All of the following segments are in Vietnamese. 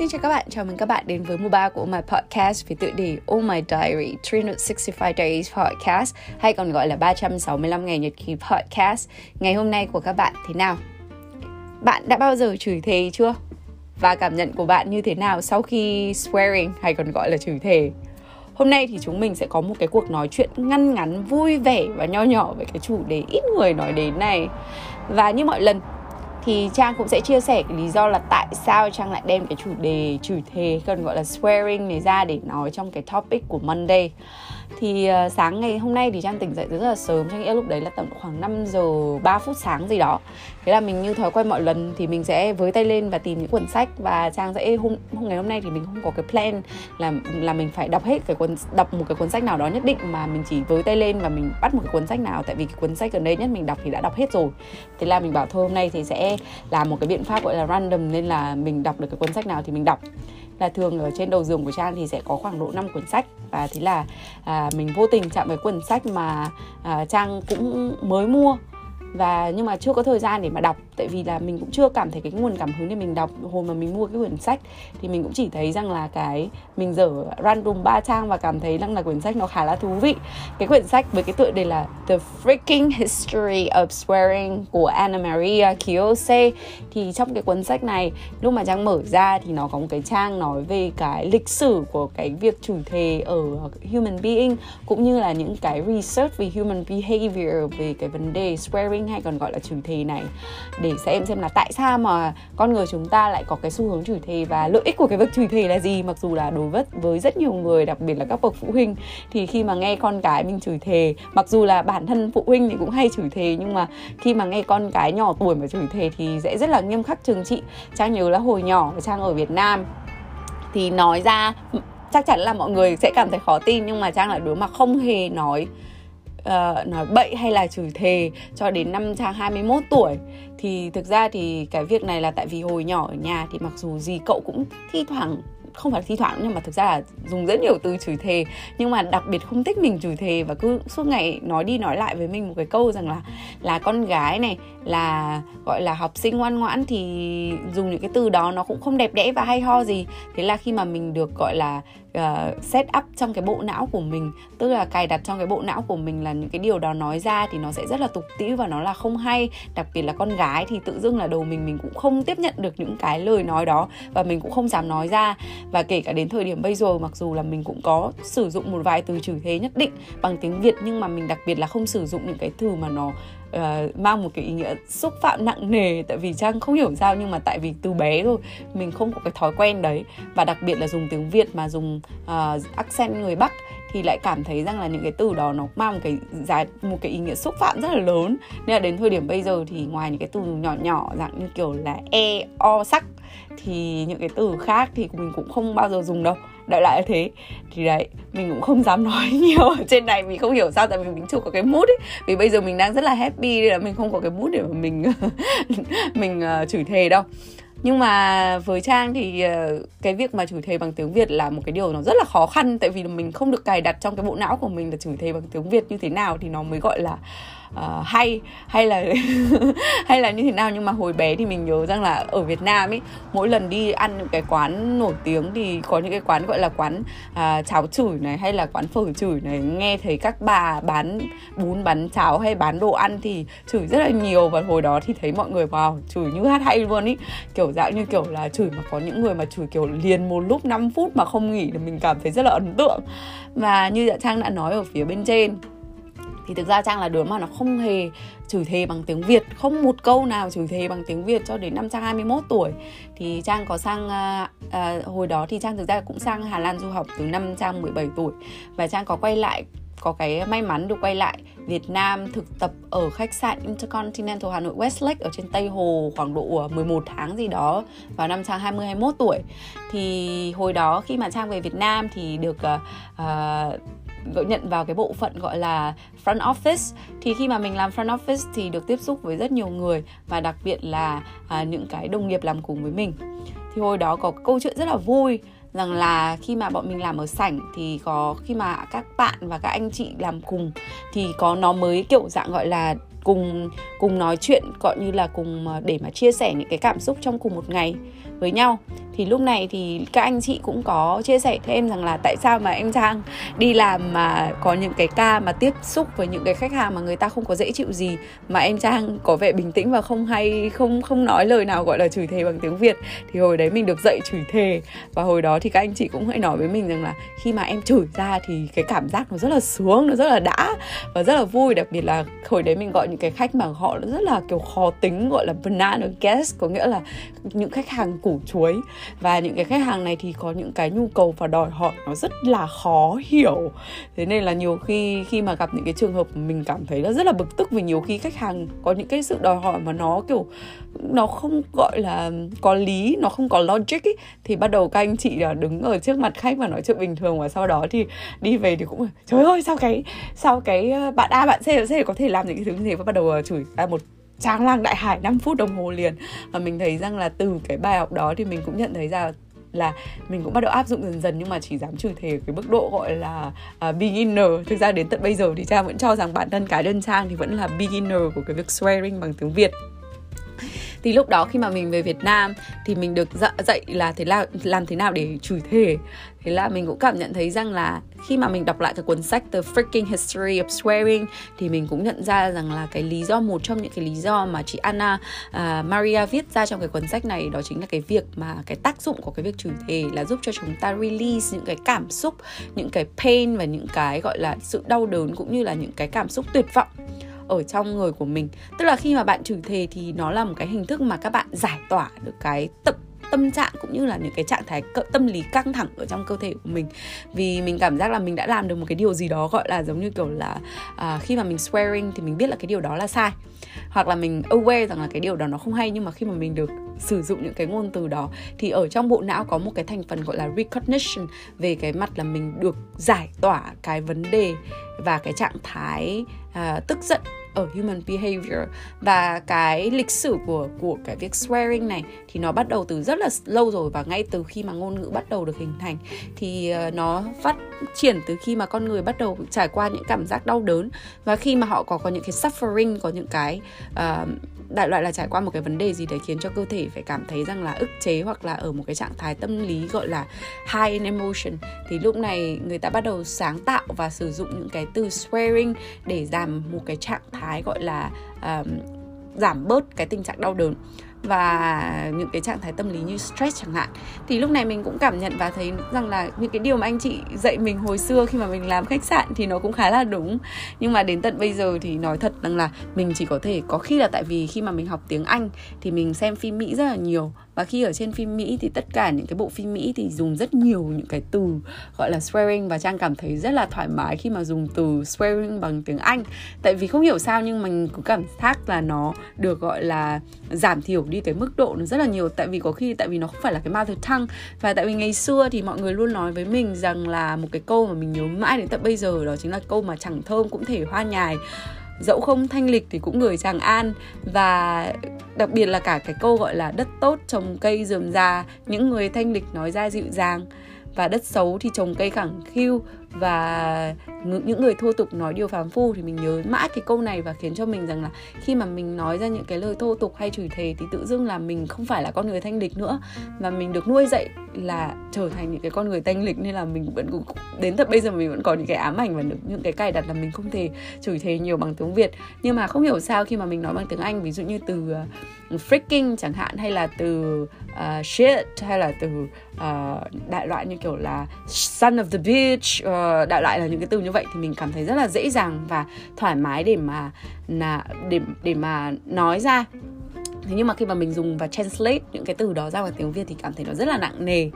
Xin chào các bạn, chào mừng các bạn đến với mùa 3 của My Podcast với tựa đề Oh My Diary 365 Days Podcast hay còn gọi là 365 ngày nhật ký podcast. Ngày hôm nay của các bạn thế nào? Bạn đã bao giờ chửi thề chưa? Và cảm nhận của bạn như thế nào sau khi swearing hay còn gọi là chửi thề? Hôm nay thì chúng mình sẽ có một cái cuộc nói chuyện ngăn ngắn, vui vẻ và nho nhỏ về cái chủ đề ít người nói đến này. Và như mọi lần thì Trang cũng sẽ chia sẻ cái lý do là tại sao Trang lại đem cái chủ đề, chửi thề cần gọi là swearing này ra để nói trong cái topic của Monday thì uh, sáng ngày hôm nay thì trang tỉnh dậy rất là sớm trang nghĩ lúc đấy là tầm khoảng 5 giờ 3 phút sáng gì đó. Thế là mình như thói quen mọi lần thì mình sẽ với tay lên và tìm những cuốn sách và trang sẽ hôm, hôm ngày hôm nay thì mình không có cái plan là là mình phải đọc hết cái cuốn đọc một cái cuốn sách nào đó nhất định mà mình chỉ với tay lên và mình bắt một cái cuốn sách nào. Tại vì cái cuốn sách gần đây nhất mình đọc thì đã đọc hết rồi. Thế là mình bảo thôi hôm nay thì sẽ làm một cái biện pháp gọi là random nên là mình đọc được cái cuốn sách nào thì mình đọc là thường ở trên đầu giường của trang thì sẽ có khoảng độ 5 cuốn sách. Và thế là à, mình vô tình chạm với cuốn sách mà à, trang cũng mới mua. Và nhưng mà chưa có thời gian để mà đọc tại vì là mình cũng chưa cảm thấy cái nguồn cảm hứng để mình đọc. Hồi mà mình mua cái quyển sách thì mình cũng chỉ thấy rằng là cái mình dở random ba trang và cảm thấy rằng là quyển sách nó khá là thú vị. Cái quyển sách với cái tựa đề là The Freaking History of Swearing của Anna Maria Kiyose thì trong cái cuốn sách này, lúc mà trang mở ra thì nó có một cái trang nói về cái lịch sử của cái việc chủ thề ở human being, cũng như là những cái research về human behavior, về cái vấn đề swearing hay còn gọi là chửi thề này. Để để xem xem là tại sao mà con người chúng ta lại có cái xu hướng chửi thề và lợi ích của cái việc chửi thề là gì. Mặc dù là đối với với rất nhiều người, đặc biệt là các bậc phụ huynh, thì khi mà nghe con cái mình chửi thề, mặc dù là bản thân phụ huynh thì cũng hay chửi thề, nhưng mà khi mà nghe con cái nhỏ tuổi mà chửi thề thì sẽ rất là nghiêm khắc, trừng trị. Trang nhớ là hồi nhỏ, trang ở việt nam, thì nói ra, chắc chắn là mọi người sẽ cảm thấy khó tin, nhưng mà trang là đứa mà không hề nói uh, nói bậy hay là chửi thề cho đến năm trang 21 tuổi. Thì thực ra thì cái việc này là tại vì hồi nhỏ ở nhà thì mặc dù gì cậu cũng thi thoảng không phải thi thoảng nhưng mà thực ra là dùng rất nhiều từ chửi thề. Nhưng mà đặc biệt không thích mình chửi thề và cứ suốt ngày nói đi nói lại với mình một cái câu rằng là là con gái này là gọi là học sinh ngoan ngoãn thì dùng những cái từ đó nó cũng không đẹp đẽ và hay ho gì. Thế là khi mà mình được gọi là uh, set up trong cái bộ não của mình. Tức là cài đặt trong cái bộ não của mình là những cái điều đó nói ra thì nó sẽ rất là tục tĩu và nó là không hay. Đặc biệt là con gái thì tự dưng là đầu mình mình cũng không tiếp nhận được những cái lời nói đó và mình cũng không dám nói ra. Và kể cả đến thời điểm bây giờ mặc dù là mình cũng có sử dụng một vài từ chửi thế nhất định bằng tiếng việt nhưng mà mình đặc biệt là không sử dụng những cái từ mà nó uh, mang một cái ý nghĩa xúc phạm nặng nề tại vì trang không hiểu sao nhưng mà tại vì từ bé rồi mình không có cái thói quen đấy. Và đặc biệt là dùng tiếng việt mà dùng uh, accent người bắc thì lại cảm thấy rằng là những cái từ đó nó mang một cái giá một cái ý nghĩa xúc phạm rất là lớn. Nên là đến thời điểm bây giờ thì ngoài những cái từ nhỏ nhỏ dạng như kiểu là e o sắc thì những cái từ khác thì mình cũng không bao giờ dùng đâu đại loại là thế. Thì đấy mình cũng không dám nói nhiều ở trên này mình không hiểu sao tại vì mình chưa có cái mood ấy. Vì bây giờ mình đang rất là happy nên là mình không có cái mood để mà mình mình uh, chửi thề đâu. Nhưng mà với trang thì ờ, cái việc mà chửi thề bằng tiếng việt là một cái điều nó rất là khó khăn. Tại vì mình không được cài đặt trong cái bộ não của mình là chửi thề bằng tiếng việt như thế nào thì nó mới gọi là uh, hay hay là hay là như thế nào? Nhưng mà hồi bé thì mình nhớ rằng là ở Việt Nam ấy mỗi lần đi ăn những cái quán nổi tiếng thì có những cái quán gọi là quán uh, cháo chửi này hay là quán phở chửi này. Nghe thấy các bà bán bún bán cháo hay bán đồ ăn thì chửi rất là nhiều. Và hồi đó thì thấy mọi người vào chửi như hát hay luôn ý. Kiểu dạng như kiểu là chửi mà có những người mà chửi kiểu liền một lúc 5 phút mà không nghỉ thì mình cảm thấy rất là ấn tượng. Và như dạ trang đã nói ở phía bên trên thì thực ra trang là đứa mà nó không hề chửi thề bằng tiếng việt không một câu nào chửi thề bằng tiếng việt cho đến năm trang 21 tuổi thì trang có sang uh, uh, hồi đó thì trang thực ra cũng sang hà lan du học từ năm trang 17 tuổi và trang có quay lại có cái may mắn được quay lại Việt Nam thực tập ở khách sạn Intercontinental Hà Nội Westlake ở trên Tây Hồ khoảng độ 11 tháng gì đó vào năm Trang 20 21 tuổi. Thì hồi đó khi mà Trang về Việt Nam thì được uh, uh, gọi nhận vào cái bộ phận gọi là front office. Thì khi mà mình làm front office thì được tiếp xúc với rất nhiều người và đặc biệt là à, những cái đồng nghiệp làm cùng với mình. Thì hồi đó có câu chuyện rất là vui rằng là khi mà bọn mình làm ở sảnh thì có khi mà các bạn và các anh chị làm cùng thì có nó mới kiểu dạng gọi là cùng cùng nói chuyện gọi như là cùng à, để mà chia sẻ những cái cảm xúc trong cùng một ngày với nhau. Thì lúc này thì các anh chị cũng có chia sẻ thêm rằng là tại sao mà em Trang đi làm mà có những cái ca mà tiếp xúc với những cái khách hàng mà người ta không có dễ chịu gì, mà em Trang có vẻ bình tĩnh và không hay, không không nói lời nào gọi là chửi thề bằng tiếng Việt. Thì hồi đấy mình được dạy chửi thề và hồi đó thì các anh chị cũng hay nói với mình rằng là khi mà em chửi ra thì cái cảm giác nó rất là sướng nó rất là đã và rất là vui. Đặc biệt là hồi đấy mình gọi những cái khách mà họ rất là kiểu khó tính, gọi là banana guest, có nghĩa là những khách hàng củ chuối. Và những cái khách hàng này thì có những cái nhu cầu và đòi hỏi nó rất là khó hiểu. Thế nên là nhiều khi khi mà gặp những cái trường hợp mình cảm thấy là rất là bực tức vì nhiều khi khách hàng có những cái sự đòi hỏi mà nó kiểu nó không gọi là có lý nó không có logic ý, thì bắt đầu các anh chị là đứng ở trước mặt khách và nói chuyện bình thường và sau đó thì đi về thì cũng trời ơi sao cái sao cái ờ, bạn A bạn C bạn C có thể làm những cái thứ như thế? Và bắt đầu ờ, chửi à một trang lang đại hải 5 phút đồng hồ liền. Và mình thấy rằng là từ cái bài học đó thì mình cũng nhận thấy ra là mình cũng bắt đầu áp dụng dần dần nhưng mà chỉ dám chửi thề cái mức độ gọi là uh, beginner. Thực ra đến tận bây giờ thì cha vẫn cho rằng bản thân cá nhân trang thì vẫn là beginner của cái việc swearing bằng tiếng việt thì lúc đó khi mà mình về Việt Nam thì mình được dạy, dạy là thế là làm thế nào để chửi thề. Thế là mình cũng cảm nhận thấy rằng là khi mà mình đọc lại cái cuốn sách The Freaking History of Swearing thì mình cũng nhận ra rằng là cái lý do một trong những cái lý do mà chị Anna uh, Maria viết ra trong cái cuốn sách này đó chính là cái việc mà cái tác dụng của cái việc chửi thề là giúp cho chúng ta release những cái cảm xúc những cái pain và những cái gọi là sự đau đớn cũng như là những cái cảm xúc tuyệt vọng ở trong người của mình. Tức là khi mà bạn chửi thề thì nó là một cái hình thức mà các bạn giải tỏa được cái tập tâm trạng cũng như là những cái trạng thái tâm lý căng thẳng ở trong cơ thể của mình. Vì mình cảm giác là mình đã làm được một cái điều gì đó gọi là giống như kiểu là à, khi mà mình swearing thì mình biết là cái điều đó là sai. Hoặc là mình aware rằng là cái điều đó nó không hay nhưng mà khi mà mình được sử dụng những cái ngôn từ đó thì ở trong bộ não có một cái thành phần gọi là recognition về cái mặt là mình được giải tỏa cái vấn đề và cái trạng thái uh, tức giận ở human behavior. Và cái lịch sử của của cái việc swearing này thì nó bắt đầu từ rất là lâu rồi và ngay từ khi mà ngôn ngữ bắt đầu được hình thành thì ờ, nó phát triển từ khi mà con người bắt đầu trải qua những cảm giác đau đớn. Và khi mà họ có có những cái suffering có những cái uh, đại loại là trải qua một cái vấn đề gì đấy khiến cho cơ thể phải cảm thấy rằng là ức chế hoặc là ở một cái trạng thái tâm lý gọi là high in emotion. Thì lúc này người ta bắt đầu sáng tạo và sử dụng những cái từ swearing để giảm một cái trạng thái gọi là um, giảm bớt cái tình trạng đau đớn và những cái trạng thái tâm lý như stress chẳng hạn. Thì lúc này mình cũng cảm nhận và thấy rằng là những cái điều mà anh chị dạy mình hồi xưa khi mà mình làm khách sạn thì nó cũng khá là đúng. Nhưng mà đến tận bây giờ thì nói thật rằng là mình chỉ có thể, có khi là tại vì khi mà mình học tiếng Anh thì mình xem phim Mỹ rất là nhiều và khi ở trên phim Mỹ thì tất cả những cái bộ phim Mỹ thì dùng rất nhiều những cái từ gọi là swearing và Trang cảm thấy rất là thoải mái khi mà dùng từ swearing bằng tiếng Anh. Tại vì không hiểu sao nhưng mình cũng cảm giác là nó được gọi là giảm thiểu đi cái mức độ nó rất là nhiều. Tại vì có khi, tại vì nó không phải là cái mother tongue. Và tại vì ngày xưa thì mọi người luôn nói với mình rằng là một cái câu mà mình nhớ mãi đến tận bây giờ đó chính là câu mà chẳng thơm cũng thể hoa nhài dẫu không thanh lịch thì cũng người tràng an. Và đặc biệt là cả cái câu gọi là đất tốt trồng cây rườm rà, những người thanh lịch nói ra dịu dàng. Và đất xấu thì trồng cây khẳng khiu và những người thô tục nói điều phàm phu thì mình nhớ mãi cái câu này và khiến cho mình rằng là khi mà mình nói ra những cái lời thô tục hay chửi thề thì tự dưng là mình không phải là con người thanh lịch nữa. Và mình được nuôi dạy là trở thành những cái con người thanh lịch nên là mình vẫn đến tận bây giờ mình vẫn có những cái ám ảnh và những cái cài đặt là mình không thể chửi thề nhiều bằng tiếng Việt. Nhưng mà không hiểu sao khi mà mình nói bằng tiếng Anh ví dụ như từ uh, freaking chẳng hạn hay là từ uh, shit hay là từ uh, đại loại như kiểu là son of the beach uh, đại loại là những cái từ như vậy thì mình cảm thấy rất là dễ dàng và thoải mái để mà là để để mà nói ra. Thế nhưng mà khi mà mình dùng và translate những cái từ đó ra bằng tiếng việt thì cảm thấy nó rất là nặng nề.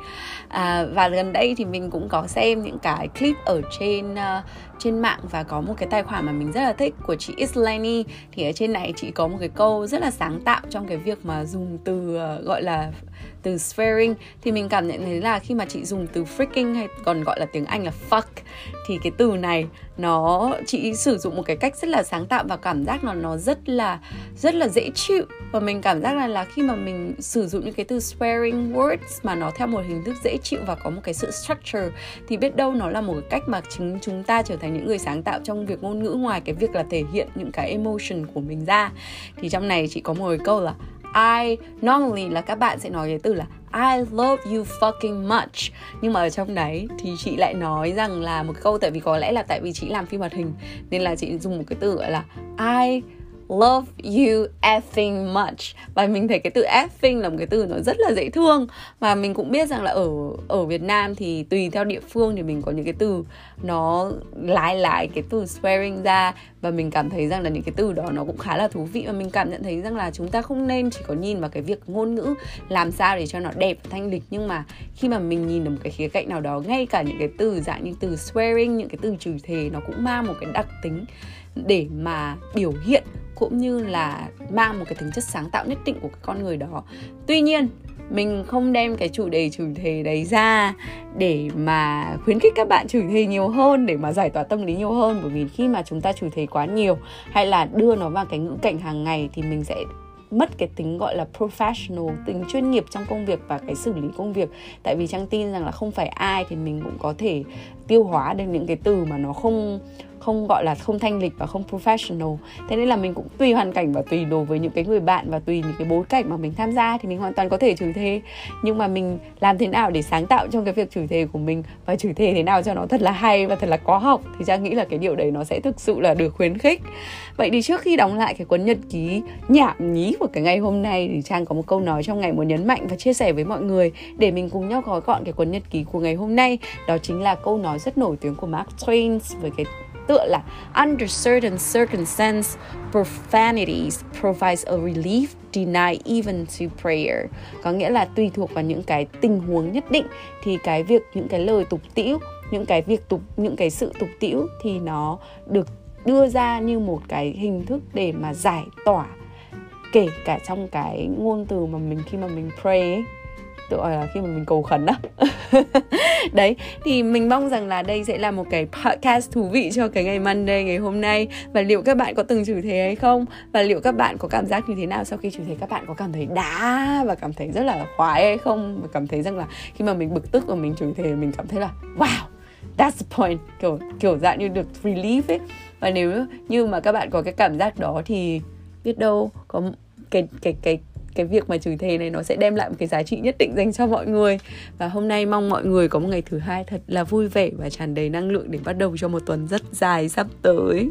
À, và gần đây thì mình cũng có xem những cái clip ở trên uh, trên mạng và có một cái tài khoản mà mình rất là thích của chị Islani. Thì ở trên này chị có một cái câu rất là sáng tạo trong cái việc mà dùng từ uh, gọi là từ swearing thì mình cảm nhận thấy là khi mà chị dùng từ freaking hay còn gọi là tiếng Anh là fuck thì cái từ này nó, chị sử dụng một cái cách rất là sáng tạo và cảm giác nó nó rất là rất là dễ chịu. Và mình cảm giác là là khi mà mình sử dụng những cái từ swearing words mà nó theo một hình thức dễ chịu và có một cái sự structure thì biết đâu nó là một cái cách mà chính chúng ta trở thành những người sáng tạo trong việc ngôn ngữ ngoài cái việc là thể hiện những cái emotion của mình ra. Thì trong này chị có một cái câu là I, normally là các bạn sẽ nói cái từ là I love you fucking much. Nhưng mà ở trong đấy thì chị lại nói rằng là một câu tại vì có lẽ là tại vì chị làm phim hoạt hình, nên là chị dùng một cái từ gọi là I love you effing much. Và mình thấy cái từ effing là một cái từ nó rất là dễ thương. Và mình cũng biết rằng là ở ở Việt Nam thì tùy theo địa phương thì mình có những cái từ nó lái lái cái từ swearing ra và mình cảm thấy rằng là những cái từ đó nó cũng khá là thú vị. Và mình cảm nhận thấy rằng là chúng ta không nên chỉ có nhìn vào cái việc ngôn ngữ làm sao để cho nó đẹp và thanh lịch. Nhưng mà khi mà mình nhìn ở một cái khía cạnh nào đó, ngay cả những cái từ dạng như từ swearing, những cái từ chửi thề, nó cũng mang một cái đặc tính để mà biểu hiện cũng như là mang một cái tính chất sáng tạo nhất định của cái con người đó. Tuy nhiên mình không đem cái chủ đề chửi thề đấy ra để mà khuyến khích các bạn chửi thề nhiều hơn, để mà giải tỏa tâm lý nhiều hơn. Bởi vì khi mà chúng ta chửi thề quá nhiều hay là đưa nó vào cái ngữ cảnh hàng ngày thì mình sẽ mất cái tính gọi là professional, tính chuyên nghiệp trong công việc và cái xử lý công việc. Tại vì trang tin rằng là không phải ai thì mình cũng có thể tiêu hóa được những cái từ mà nó không không gọi là không thanh lịch và không professional. Thế nên là mình cũng tùy hoàn cảnh và tùy đối với những cái người bạn và tùy những cái bối cảnh mà mình tham gia thì mình hoàn toàn có thể chửi thề. Nhưng mà mình làm thế nào để sáng tạo trong cái việc chửi thề của mình và chửi thề thế nào cho nó thật là hay và thật là có học thì trang nghĩ là cái điều đấy nó sẽ thực sự là được khuyến khích. Vậy thì trước khi đóng lại cái cuốn nhật ký nhảm nhí của cái ngày hôm nay thì trang có một câu nói trong ngày muốn nhấn mạnh và chia sẻ với mọi người để mình cùng nhau gói gọn cái cuốn nhật ký của ngày hôm nay. Đó chính là câu nói rất nổi tiếng của Mark Twain với cái tựa là Under certain circumstances, profanities provides a relief denied even to prayer. Có nghĩa là tùy thuộc vào những cái tình huống nhất định thì cái việc những cái lời tục tĩu, những cái việc tục những cái sự tục tĩu thì nó được đưa ra như một cái hình thức để mà giải tỏa kể cả trong cái ngôn từ mà mình khi mà mình pray ấy tự gọi là khi mà mình cầu khẩn á. Đấy, thì mình mong rằng là đây sẽ là một cái podcast thú vị cho cái ngày Monday ngày hôm nay. Và liệu các bạn có từng chửi thế hay không? Và liệu các bạn có cảm giác như thế nào sau khi chửi thế các bạn có cảm thấy đá và cảm thấy rất là khoái hay không? Và cảm thấy rằng là khi mà mình bực tức và mình chửi thế mình cảm thấy là, wow, that's the point. Kiểu kiểu dạng như được relief ấy. Và nếu như mà các bạn có cái cảm giác đó thì biết đâu có cái cái cái cái việc mà chửi thề này nó sẽ đem lại một cái giá trị nhất định dành cho mọi người. Và hôm nay mong mọi người có một ngày thứ hai thật là vui vẻ và tràn đầy năng lượng để bắt đầu cho một tuần rất dài sắp tới.